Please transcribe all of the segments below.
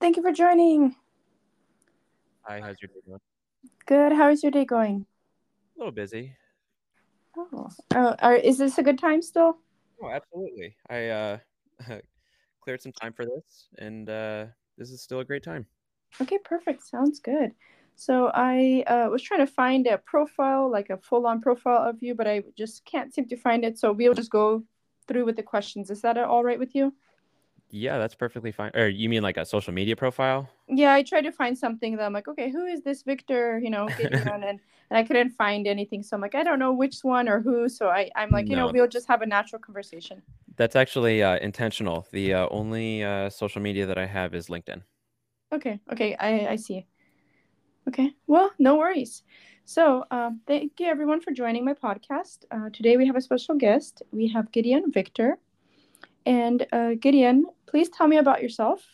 Thank you for joining. Hi, how's your day going? Good. How is your day going? A little busy. Oh, uh, are, is this a good time still? Oh, absolutely. I uh, cleared some time for this, and uh, this is still a great time. Okay, perfect. Sounds good. So I uh, was trying to find a profile, like a full-on profile of you, but I just can't seem to find it. So we'll just go through with the questions. Is that all right with you? Yeah, that's perfectly fine. Or you mean like a social media profile? Yeah, I tried to find something that I'm like, okay, who is this Victor? You know, and and I couldn't find anything. So I'm like, I don't know which one or who. So I I'm like, you know, we'll just have a natural conversation. That's actually uh, intentional. The uh, only uh, social media that I have is LinkedIn. Okay, okay, I I see. Okay, well, no worries. So, um, thank you everyone for joining my podcast. Uh, today we have a special guest. We have Gideon Victor. And uh, Gideon, please tell me about yourself.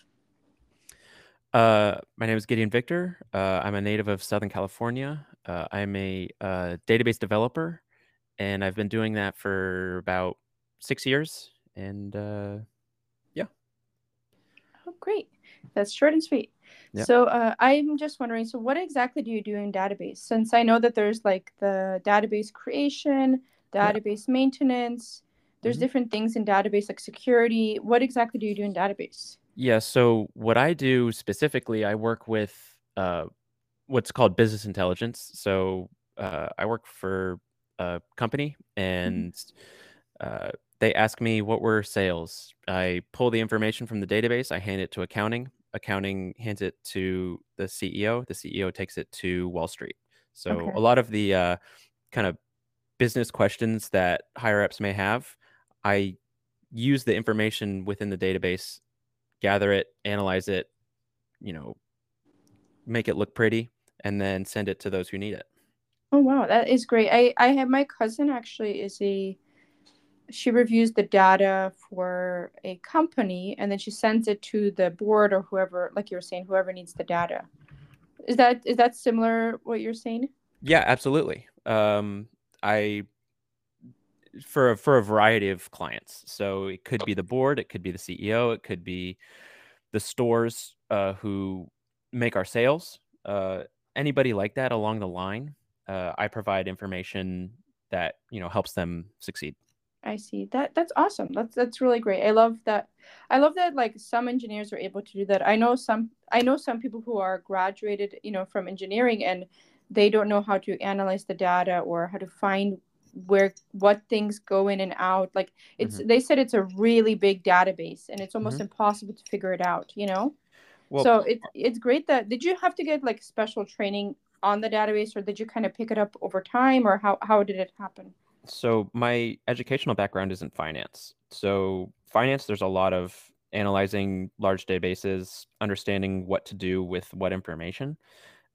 Uh, my name is Gideon Victor. Uh, I'm a native of Southern California. Uh, I'm a uh, database developer, and I've been doing that for about six years. And uh, yeah. Oh, great. That's short and sweet. Yeah. So, uh, I'm just wondering so, what exactly do you do in database? Since I know that there's like the database creation, Yeah. database maintenance, there's Mhm. different things in database like security. What exactly do you do in database? Yeah. So what I do specifically, I work with uh, what's called business intelligence. So uh, I work for a company, and uh, they ask me what were sales. I pull the information from the database. I hand it to accounting. Accounting hands it to the CEO. The CEO takes it to Wall Street. So Okay. a lot of the uh, kind of business questions that higher ups may have, I use the information within the database gather it, analyze it, you know, make it look pretty, and then send it to those who need it. Oh wow, that is great. I I have my cousin actually is a she reviews the data for a company and then she sends it to the board or whoever like you were saying whoever needs the data. Is that is that similar what you're saying? Yeah, absolutely. Um, I for a, for a variety of clients. So it could be the board, it could be the CEO, it could be the stores uh, who make our sales. Uh, anybody like that along the line, uh, I provide information that you know helps them succeed. I see. That that's awesome. That's that's really great. I love that. I love that like some engineers are able to do that. I know some I know some people who are graduated, you know, from engineering and they don't know how to analyze the data or how to find where what things go in and out. Like it's Mhm. they said it's a really big database and it's almost Mhm. impossible to figure it out, you know? Well, So it's it's great that did you have to get like special training on the database or did you kind of pick it up over time or how how did it happen? So my educational background is in finance. So finance, there's a lot of analyzing large databases, understanding what to do with what information.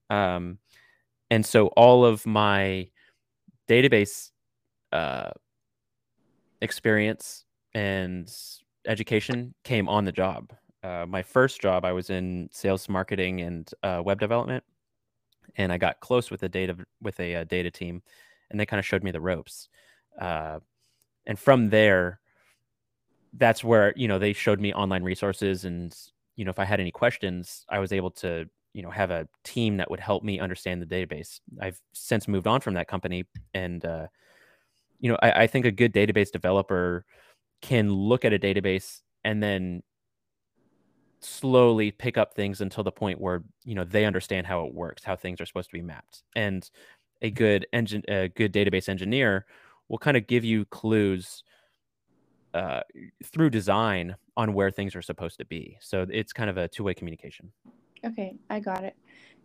Um, and so all of my database uh, experience and education came on the job. Uh, my first job, I was in sales, marketing, and uh, web development, and I got close with the data with a, uh data team, and they kind of showed me the ropes. Uh, and from there, that's where you know they showed me online resources, and you know if I had any questions, I was able to you know have a team that would help me understand the database. I've since moved on from that company, and uh, you know I, I think a good database developer can look at a database and then slowly pick up things until the point where you know they understand how it works, how things are supposed to be mapped. And a good engine, a good database engineer will kind of give you clues uh, through design on where things are supposed to be. So it's kind of a two way communication. Okay, I got it.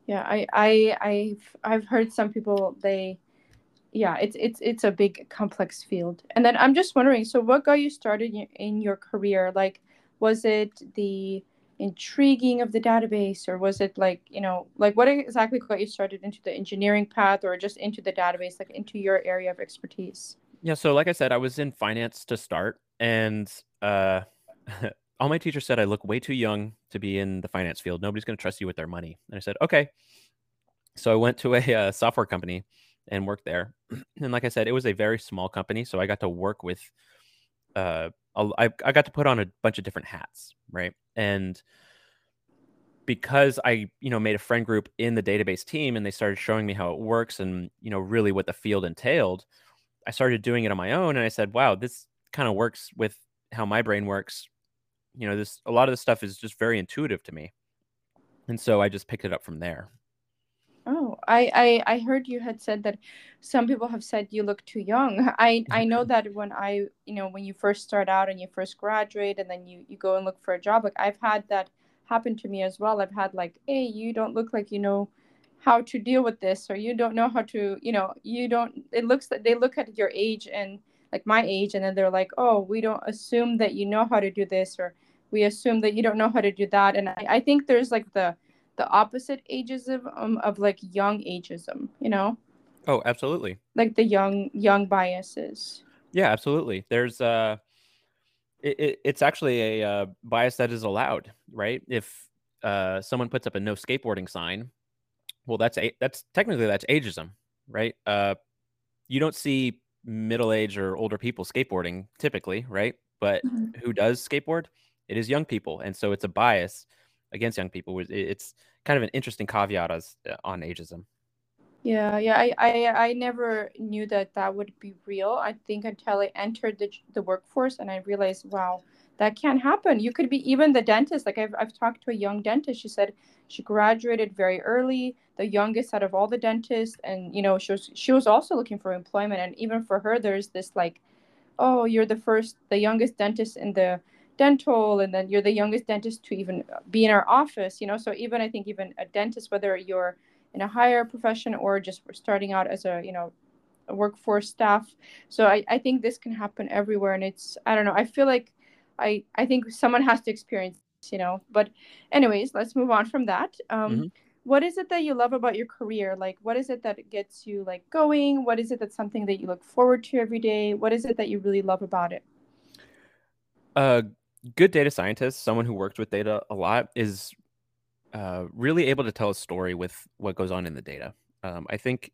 Yeah, I I I've I've heard some people they yeah, it's it's it's a big complex field. And then I'm just wondering, so what got you started in your career? Like was it the intriguing of the database or was it like, you know, like what exactly got you started into the engineering path or just into the database, like into your area of expertise? Yeah. So like I said, I was in finance to start, and uh, all my teachers said I look way too young to be in the finance field. Nobody's going to trust you with their money. And I said, okay. So I went to a uh, software company and worked there. and like I said, it was a very small company, so I got to work with. Uh, I, I got to put on a bunch of different hats, right? And because I, you know, made a friend group in the database team and they started showing me how it works and, you know, really what the field entailed, I started doing it on my own and I said, wow, this kind of works with how my brain works. You know, this a lot of this stuff is just very intuitive to me. And so I just picked it up from there. I, I I heard you had said that some people have said you look too young. I I know that when I you know when you first start out and you first graduate and then you you go and look for a job. Like I've had that happen to me as well. I've had like, hey, you don't look like you know how to deal with this, or you don't know how to you know you don't. It looks that they look at your age and like my age, and then they're like, oh, we don't assume that you know how to do this, or we assume that you don't know how to do that. And I, I think there's like the the opposite ageism um, of like young ageism, you know? Oh, absolutely. Like the young young biases. Yeah, absolutely. There's uh it, it, it's actually a uh, bias that is allowed, right? If uh, someone puts up a no skateboarding sign, well, that's a, that's technically that's ageism, right? Uh, you don't see middle age or older people skateboarding typically, right? But mm-hmm. who does skateboard? It is young people, and so it's a bias against young people. It's kind of an interesting caveat as uh, on ageism. Yeah, yeah, I, I, I never knew that that would be real. I think until I entered the the workforce and I realized, wow, that can't happen. You could be even the dentist. Like I've I've talked to a young dentist. She said she graduated very early, the youngest out of all the dentists, and you know she was she was also looking for employment. And even for her, there's this like, oh, you're the first, the youngest dentist in the dental and then you're the youngest dentist to even be in our office you know? So even i think even a dentist whether you're in a higher profession or just starting out as a you know a workforce staff. So I, I think this can happen everywhere and it's i don't know i feel like i i think someone has to experience you know? But anyways let's move on from that. Um mm-hmm. what is it that you love about your career? Like what is it that gets you like going? What is it that's something that you look forward to every day? What is it that you really love about it? Uh good data scientist, someone who works with data a lot, is uh, really able to tell a story with what goes on in the data. Um, I think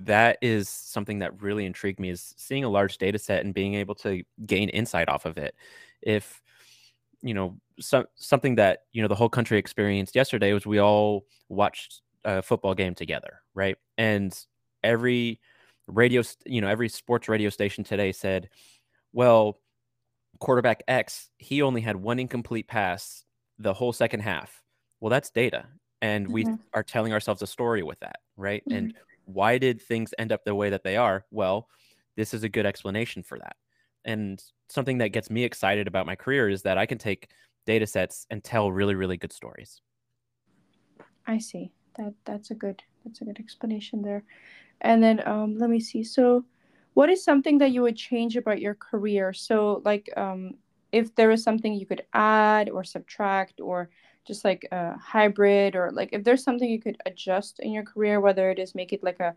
that is something that really intrigued me is seeing a large data set and being able to gain insight off of it. If you know so, something that you know the whole country experienced yesterday was we all watched a football game together, right? And every radio, you know, every sports radio station today said, well, quarterback X, he only had one incomplete pass the whole second half. Well, that's data. And mm-hmm. we are telling ourselves a story with that, right? Mm-hmm. And why did things end up the way that they are? Well, this is a good explanation for that. And something that gets me excited about my career is that I can take data sets and tell really, really good stories. I see. That that's a good that's a good explanation there. And then um, let me see. So what is something that you would change about your career? So like um, if there is something you could add or subtract or just like a hybrid or like if there's something you could adjust in your career whether it is make it like a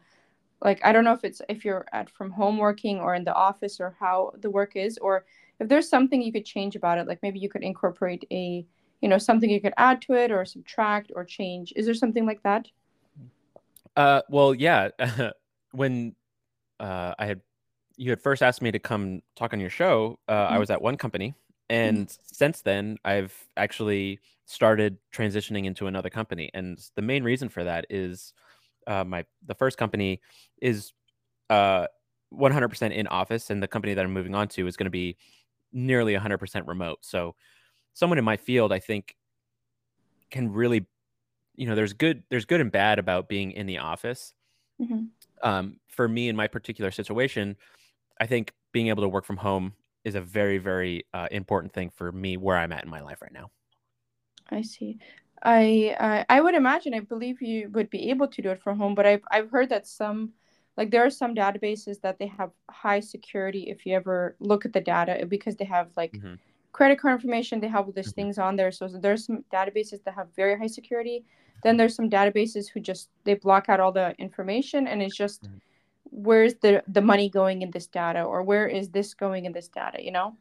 like i don't know if it's if you're at from home working or in the office or how the work is or if there's something you could change about it like maybe you could incorporate a you know something you could add to it or subtract or change. Is there something like that? Uh well yeah. When uh, I had you had first asked me to come talk on your show, uh, mm-hmm. I was at one company, and mm-hmm. since then I've actually started transitioning into another company, and the main reason for that is uh, my the first company is uh, 100% in office, and the company that I'm moving on to is going to be nearly 100% remote. So, someone in my field, I think, can really, you know, there's good there's good and bad about being in the office. Mm-hmm. Um, for me, in my particular situation, I think being able to work from home is a very, very uh, important thing for me where I'm at in my life right now. I see. I uh, I would imagine. I believe you would be able to do it from home, but I've I've heard that some like there are some databases that they have high security if you ever look at the data because they have like mm-hmm. credit card information. They have all these mm-hmm. things on there. So there's some databases that have very high security. Then there's some databases who just they block out all the information and it's just mm-hmm where's the the money going in this data or where is this going in this data you know?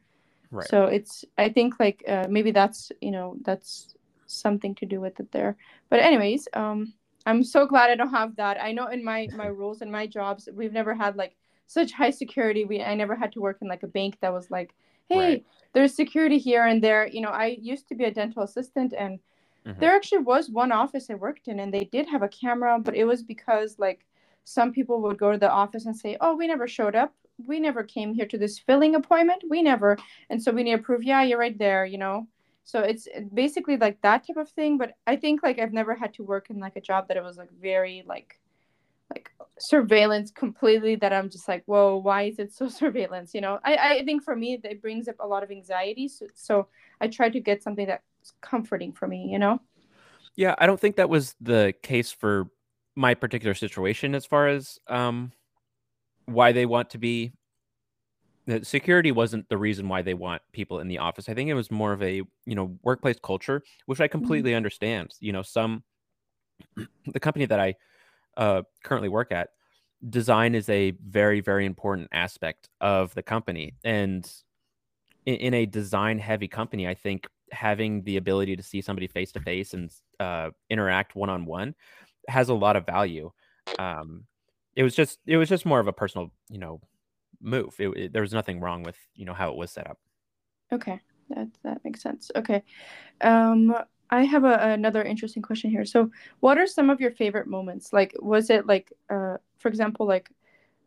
Right. So it's i think like uh, maybe that's you know that's something to do with it there. But anyways um i'm so glad i don't have that. I know in my my roles and my jobs we've never had like such high security. We i never had to work in like a bank that was like hey right. there's security here and there. You know i used to be a dental assistant and Mhm. there actually was one office I worked in, and they did have a camera, but it was because like some people would go to the office and say, "Oh, we never showed up. We never came here to this filling appointment. We never." And so we need to prove, "Yeah, you're right there," you know. So it's basically like that type of thing. But I think like I've never had to work in like a job that it was like very like like surveillance completely that i'm just like whoa why is it so surveillance you know i, I think for me it brings up a lot of anxiety so, so i try to get something that's comforting for me you know Yeah, I don't think that was the case for my particular situation as far as um, why they want to be. The security wasn't the reason why they want people in the office. I think it was more of a you know workplace culture, which I completely understand. You know, some the company that I uh, currently work at, design is a very very important aspect of the company, and in, in a design heavy company, I think having the ability to see somebody face to face and uh, interact one on one has a lot of value. Um, it was just it was just more of a personal you know move. It, it- there was nothing wrong with you know how it was set up. okay that that makes sense okay um i have a, another interesting question here so what are some of your favorite moments like was it like uh for example like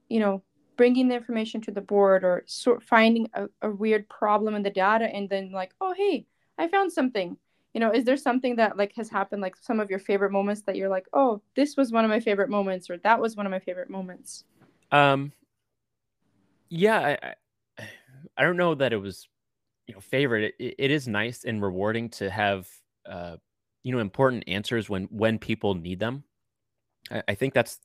you know bringing the information to the board or sort finding a, a weird problem in the data and then like oh hey i found something you know is there something that like has happened like some of your favorite moments that you're like oh this was one of my favorite moments or that was one of my favorite moments Um, yeah, I, I don't know that it was you know favorite. It, it is nice and rewarding to have uh you know important answers when when people need them. I, I think that's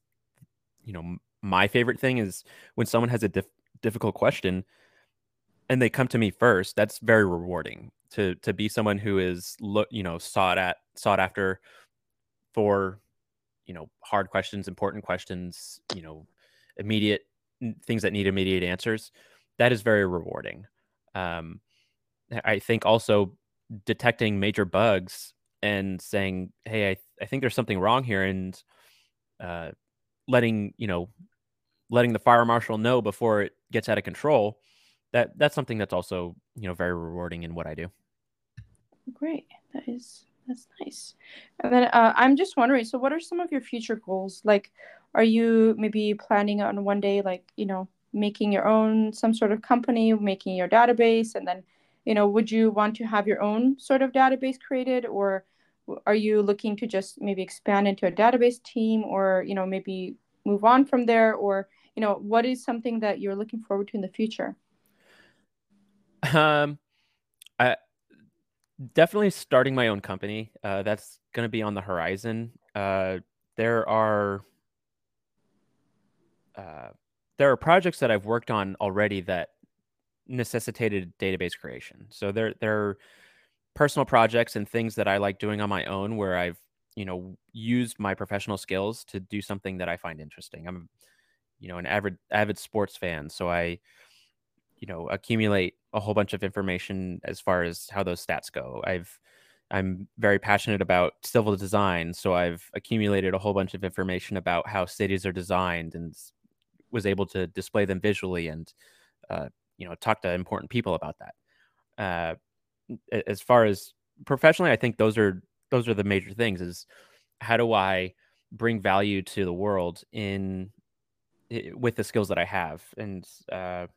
you know my favorite thing is when someone has a dif- difficult question and they come to me first. That's very rewarding to to be someone who is look you know sought at sought after for you know hard questions, important questions, you know immediate things that need immediate answers. That is very rewarding. Um, I think also detecting major bugs and saying, "Hey, I, I think there's something wrong here," and uh, letting you know letting the fire marshal know before it gets out of control. That that's something that's also you know very rewarding in what I do. Great. That is that's nice. And then uh, I'm just wondering, so what are some of your future goals? Like, are you maybe planning on one day, like, you know, making your own some sort of company, making your database, and then, you know, would you want to have your own sort of database created, or are you looking to just maybe expand into a database team, or, you know, maybe move on from there, or, you know, what is something that you're looking forward to in the future? Um, I definitely starting my own company. Uh, that's going to be on the horizon. Uh, there are uh, there are projects that I've worked on already that necessitated database creation. So there there are personal projects and things that I like doing on my own where I've you know used my professional skills to do something that I find interesting. I'm you know an avid avid sports fan, so I you know accumulate a whole bunch of information as far as how those stats go. I've I'm very passionate about civil design, so I've accumulated a whole bunch of information about how cities are designed and was able to display them visually and uh, you know talk to important people about that. Uh, as far as professionally, I think those are those are the major things. Is how do I bring value to the world in with the skills that I have, and uh,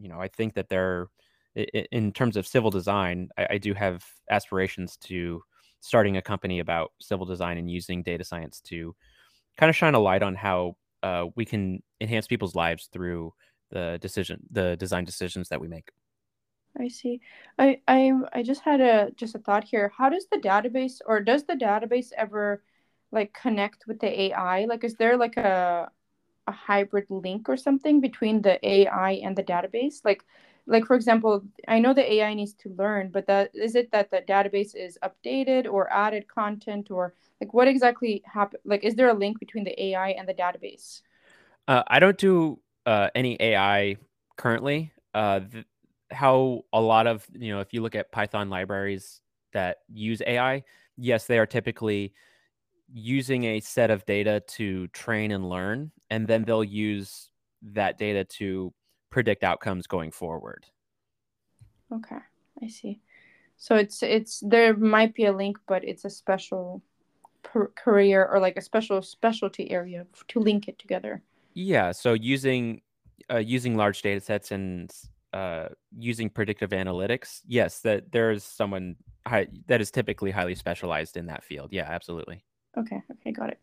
you know, I think that there, in terms of civil design, I, I do have aspirations to starting a company about civil design and using data science to kind of shine a light on how uh, we can enhance people's lives through the decision, the design decisions that we make. I see. I I I just had a just a thought here. How does the database or does the database ever like connect with the AI? Like is there like a a hybrid link or something between the AI and the database? Like like for example, I know the AI needs to learn, but that is it that the database is updated or added content or like what exactly happen like is there a link between the AI and the database? Uh, I don't do uh, any AI currently. Uh, th- how a lot of you know, if you look at Python libraries that use AI, yes, they are typically using a set of data to train and learn, and then they'll use that data to predict outcomes going forward. Okay, I see. So it's it's there might be a link, but it's a special per- career or like a special specialty area to link it together. Yeah. So using uh, using large data sets and uh, using predictive analytics, yes, that there is someone high, that is typically highly specialized in that field. Yeah, absolutely. Okay, okay, got it.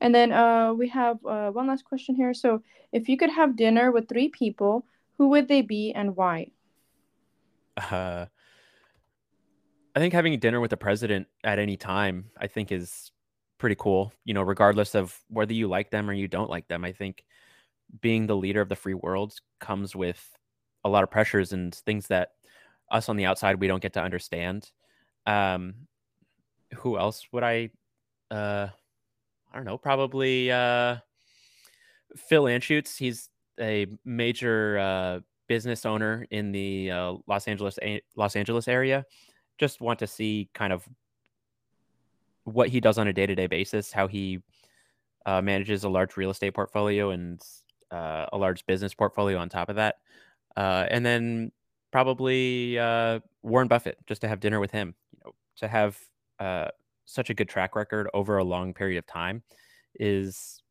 And then uh, we have uh, one last question here. So, if you could have dinner with three people, who would they be and why? Uh, I think having dinner with the president at any time, I think, is pretty cool. You know, regardless of whether you like them or you don't like them. I think being the leader of the free world comes with a lot of pressures and things that us on the outside we don't get to understand. Um, who else would I? Uh, I don't know. Probably uh, Phil Anschutz. He's a major uh, business owner in the uh, Los Angeles Los Angeles area. Just want to see kind of what he does on a day to day basis, how he uh, manages a large real estate portfolio and uh, a large business portfolio on top of that, uh, and then probably uh, Warren Buffett, just to have dinner with him. You know, to have uh, such a good track record over a long period of time is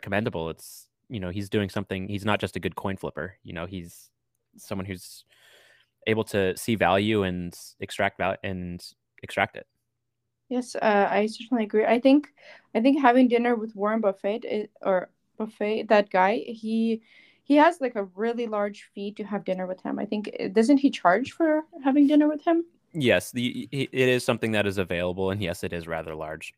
commendable. It's you know he's doing something. He's not just a good coin flipper. You know he's someone who's able to see value and extract value and extract it. Yes, uh, I certainly agree. I think I think having dinner with Warren Buffett is, or Buffett, that guy, he he has like a really large fee to have dinner with him. I think doesn't he charge for having dinner with him? Yes, the it is something that is available, and yes, it is rather large.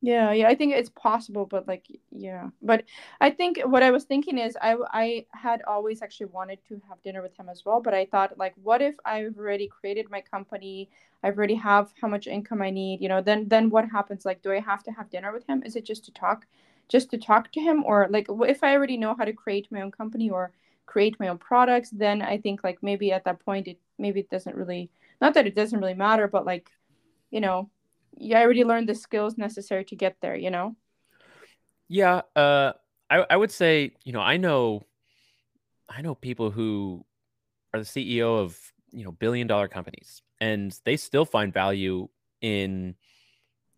Yeah, yeah, I think it's possible, but like, yeah, but I think what I was thinking is I I had always actually wanted to have dinner with him as well, but I thought like, what if I've already created my company, I've already have how much income I need, you know, then then what happens? Like, do I have to have dinner with him? Is it just to talk, just to talk to him, or like, if I already know how to create my own company or create my own products, then I think like maybe at that point it maybe it doesn't really, not that it doesn't really matter, but like, you know you already learned the skills necessary to get there you know? Yeah uh i i would say you know i know i know people who are the ceo of you know billion dollar companies and they still find value in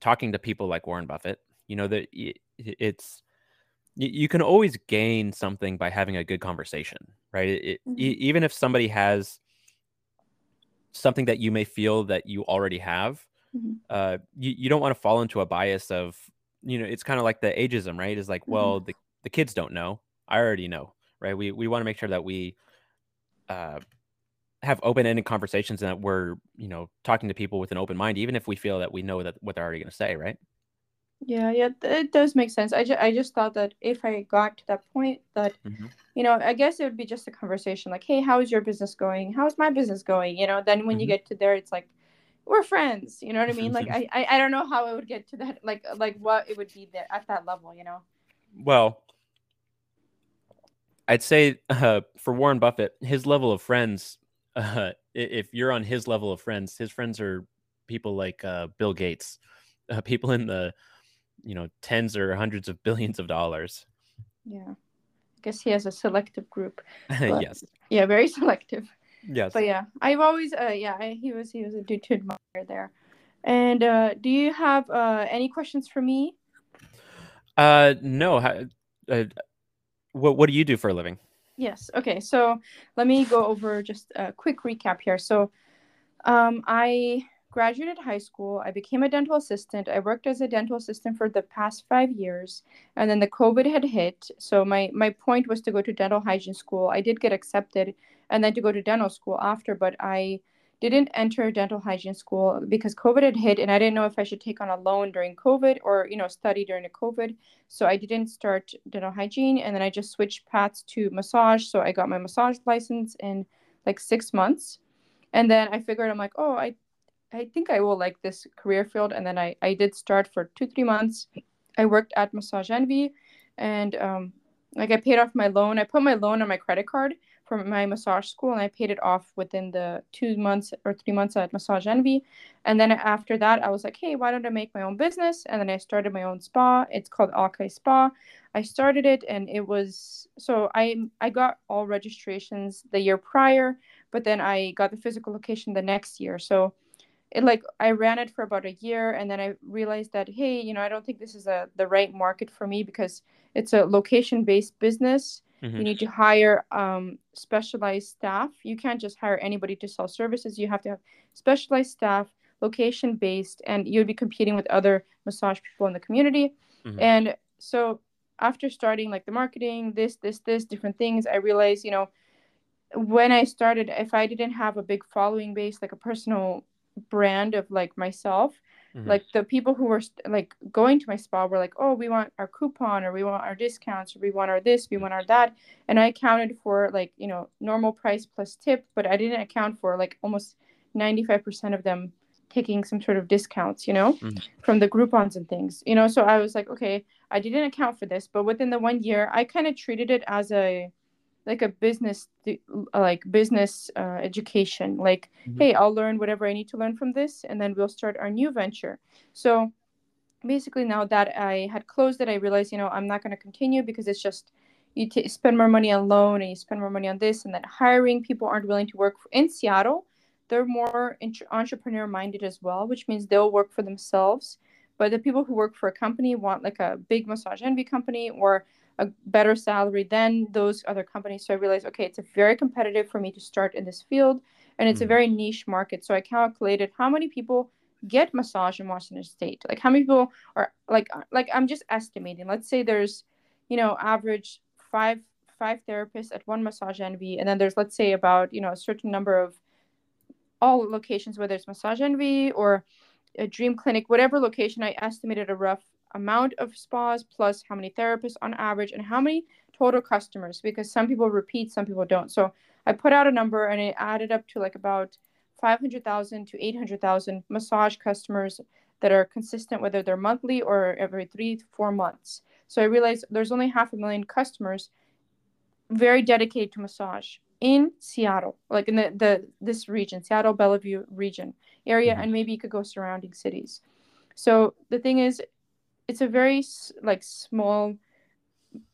talking to people like warren buffett. You know that it's you can always gain something by having a good conversation right? It, mm-hmm. even if somebody has something that you may feel that you already have mm-hmm. uh, you, you don't want to fall into a bias of you know it's kind of like the ageism right is like mm-hmm. well the, the kids don't know i already know right we we want to make sure that we uh, have open-ended conversations and that we're you know talking to people with an open mind even if we feel that we know that what they're already going to say right yeah yeah it does make sense. I, ju- I just thought that if i got to that point that mm-hmm. you know i guess it would be just a conversation like hey how is your business going? How's my business going? You know then when mm-hmm. you get to there it's like we're friends. You know what i mean? Like I, I i don't know how I would get to that like like what it would be there at that level you know? Well i'd say uh, for warren buffett his level of friends uh, if you're on his level of friends his friends are people like uh, bill gates uh, people in the you know tens or hundreds of billions of dollars yeah i guess he has a selective group yes yeah very selective Yes. But yeah, I've always uh yeah, I, he was he was a dude to admire there. And uh do you have uh any questions for me? Uh no. Uh, what what do you do for a living? Yes. Okay. So let me go over just a quick recap here. So um I graduated high school. I became a dental assistant. I worked as a dental assistant for the past five years, and then the COVID had hit. So my my point was to go to dental hygiene school. I did get accepted and then to go to dental school after. But I didn't enter dental hygiene school because COVID had hit, and I didn't know if I should take on a loan during COVID or you know study during the COVID. So I didn't start dental hygiene, and then I just switched paths to massage. So I got my massage license in like six months, and then I figured I'm like, oh, I I think I will like this career field. And then I, I did start for two, three months. I worked at Massage Envy and um, like I paid off my loan. I put my loan on my credit card for my massage school and I paid it off within the two months or three months at Massage Envy. And then after that, I was like, hey, why don't I make my own business? And then I started my own spa. It's called Alkai Spa. I started it and it was so I I got all registrations the year prior, but then I got the physical location the next year. So it like I ran it for about a year and then I realized that hey, you know, I don't think this is a the right market for me because it's a location based business. Mm-hmm. You need to hire um, specialized staff. You can't just hire anybody to sell services. You have to have specialized staff, location based, and you'd be competing with other massage people in the community. Mm-hmm. And so after starting like the marketing, this, this, this, different things, I realized, you know, when I started, if I didn't have a big following base, like a personal brand of like myself mm-hmm. like the people who were like going to my spa were like oh we want our coupon or we want our discounts or we want our this we want our that and i accounted for like you know normal price plus tip but i didn't account for like almost 95% of them taking some sort of discounts you know mm-hmm. from the groupons and things you know so i was like okay i didn't account for this but within the one year i kind of treated it as a like a business like business uh, education like mm-hmm. hey i'll learn whatever i need to learn from this and then we'll start our new venture. So basically now that i had closed it i realized you know i'm not going to continue because it's just you t- spend more money on loan and you spend more money on this and then hiring people aren't willing to work in seattle. They're more entrepreneur minded as well which means they'll work for themselves. But the people who work for a company want like a big massage envy company or a better salary than those other companies. So I realized, okay, it's a very competitive for me to start in this field, and it's mm-hmm. a very niche market. So I calculated how many people get massage in Washington State. Like how many people are like like I'm just estimating. Let's say there's, you know, average five five therapists at one massage envy, and then there's let's say about you know a certain number of all locations, whether it's massage envy or a dream clinic, whatever location. I estimated a rough amount of spas plus how many therapists on average and how many total customers because some people repeat some people don't. So i put out a number and it added up to like about 500000 to 800000 massage customers that are consistent whether they're monthly or every three to four months. So i realized there's only half a million customers very dedicated to massage in seattle like in the, the this region seattle bellevue region area mm-hmm. and maybe you could go surrounding cities. So the thing is it's a very like small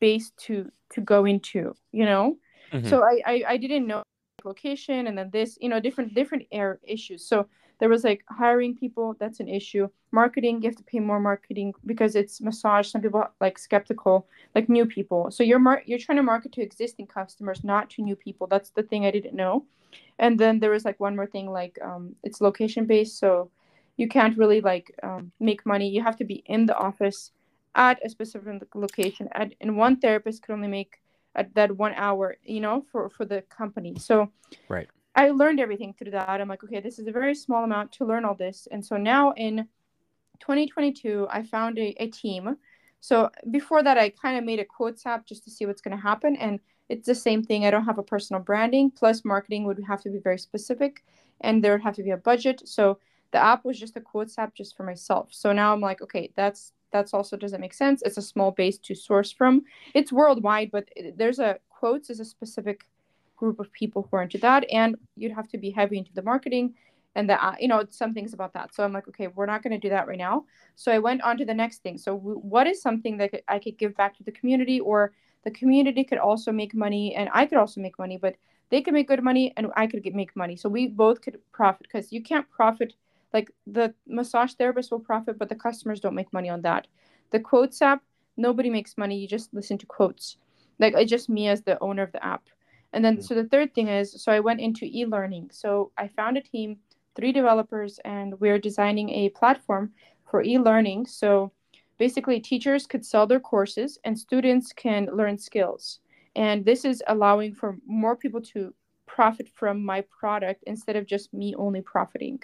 base to to go into you know? Mm-hmm. so I, I i didn't know location and then this you know different different air issues. So there was like hiring people that's an issue. Marketing you have to pay more marketing because it's massage. Some people like skeptical like new people. So you're mar- you're trying to market to existing customers not to new people. That's the thing i didn't know. And then there was like one more thing like um, it's location based so you can't really like um, make money. You have to be in the office at a specific location. At, and one therapist could only make at that one hour, you know, for for the company. So right. I learned everything through that. I'm like, okay, this is a very small amount to learn all this. And so now in 2022, I found a, a team. So before that, I kind of made a quotes app just to see what's going to happen. And it's the same thing. I don't have a personal branding, plus marketing would have to be very specific and there would have to be a budget. So the app was just a quotes app just for myself. So now I'm like, okay, that's that's also doesn't make sense. It's a small base to source from. It's worldwide, but there's a quotes is a specific group of people who are into that, and you'd have to be heavy into the marketing and the you know some things about that. So I'm like, okay, we're not going to do that right now. So I went on to the next thing. So what is something that I could give back to the community, or the community could also make money, and I could also make money, but they could make good money, and I could get, make money. So we both could profit because you can't profit like the massage therapist will profit but the customers don't make money on that. The quotes app nobody makes money. You just listen to quotes. Like it's just me as the owner of the app. And then mm-hmm. so the third thing is so i went into e-learning. So i found a team three developers and we're designing a platform for e-learning. So basically teachers could sell their courses and students can learn skills. And this is allowing for more people to profit from my product instead of just me only profiting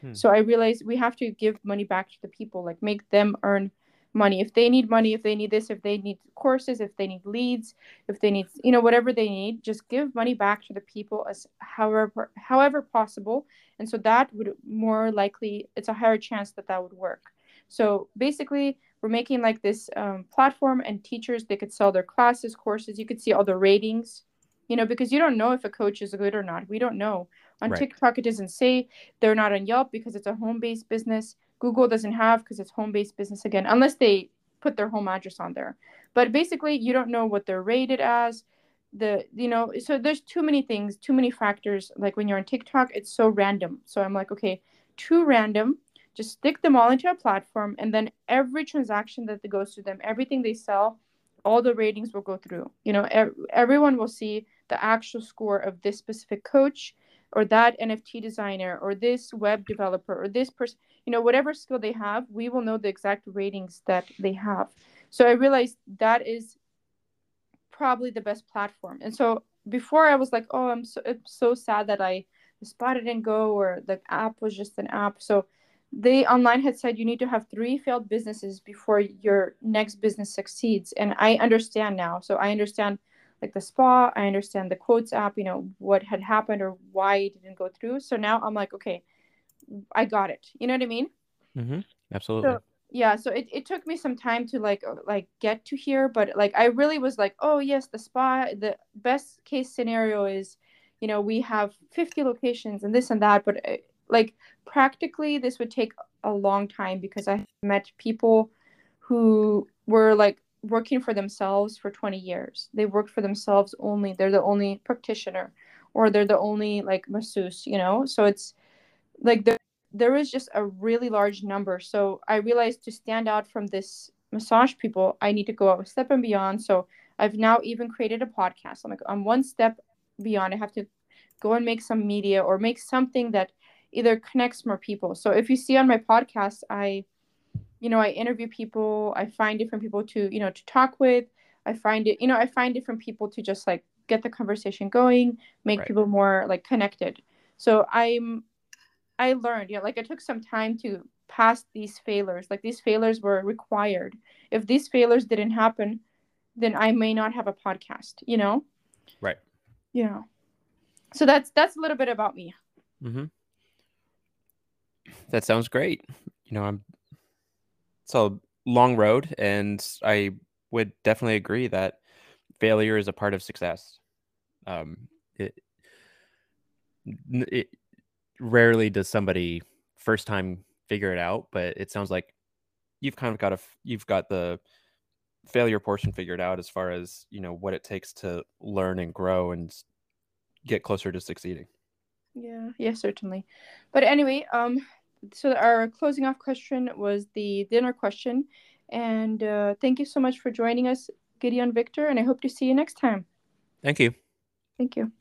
Hmm. So I realized we have to give money back to the people, like make them earn money. If they need money, if they need this, if they need courses, if they need leads, if they need, you know, whatever they need, just give money back to the people as however however possible. And so that would more likely, it's a higher chance that that would work. So basically, we're making like this um, platform, and teachers they could sell their classes, courses. You could see all the ratings, you know, because you don't know if a coach is good or not. We don't know. On right. TikTok, it doesn't say they're not on Yelp because it's a home based business. Google doesn't have because it's home based business again, unless they put their home address on there. But basically, you don't know what they're rated as. The you know, so there's too many things, too many factors. Like when you're on TikTok, it's so random. So I'm like, okay, too random just stick them all into a platform and then every transaction that goes to them everything they sell all the ratings will go through you know ev- everyone will see the actual score of this specific coach or that nft designer or this web developer or this person you know whatever skill they have we will know the exact ratings that they have. So i realized that is probably the best platform. And so before i was like oh i'm so, so sad that i spotted and go or the app was just an app. So they online had said you need to have three failed businesses before your next business succeeds. And i understand now. So i understand like the spa i understand the quotes app you know what had happened or why it didn't go through. So now i'm like okay i got it. You know what i mean? Mm-hmm. absolutely. so, yeah so it, it took me some time to like uh, like get to here but like i really was like oh yes the spa the best case scenario is you know we have 50 locations and this and that but uh, like practically this would take a long time because i met people who were like working for themselves for 20 years. They worked for themselves only they're the only practitioner or they're the only like masseuse you know? So it's like there, there is just a really large number. So i realized to stand out from this massage people i need to go out a step and beyond. So i've now even created a podcast. I'm like i'm one step beyond. I have to go and make some media or make something that either connects more people. So if you see on my podcast, I, you know, I interview people, I find different people to, you know, to talk with. I find it, you know, I find different people to just like get the conversation going, make right. people more like connected. So I'm, I learned, you know, like I took some time to pass these failures. Like these failures were required. If these failures didn't happen, then I may not have a podcast, you know? Right. Yeah. So that's that's a little bit about me. Mm-hmm that sounds great. You know, I'm it's a long road, and I would definitely agree that failure is a part of success. Um, it, it rarely does somebody first time figure it out, but it sounds like you've kind of got a you've got the failure portion figured out as far as you know what it takes to learn and grow and get closer to succeeding. Yeah, yeah, certainly. But anyway, um, so our closing off question was the dinner question, and uh, thank you so much for joining us, Gideon Victor, and I hope to see you next time. Thank you. Thank you.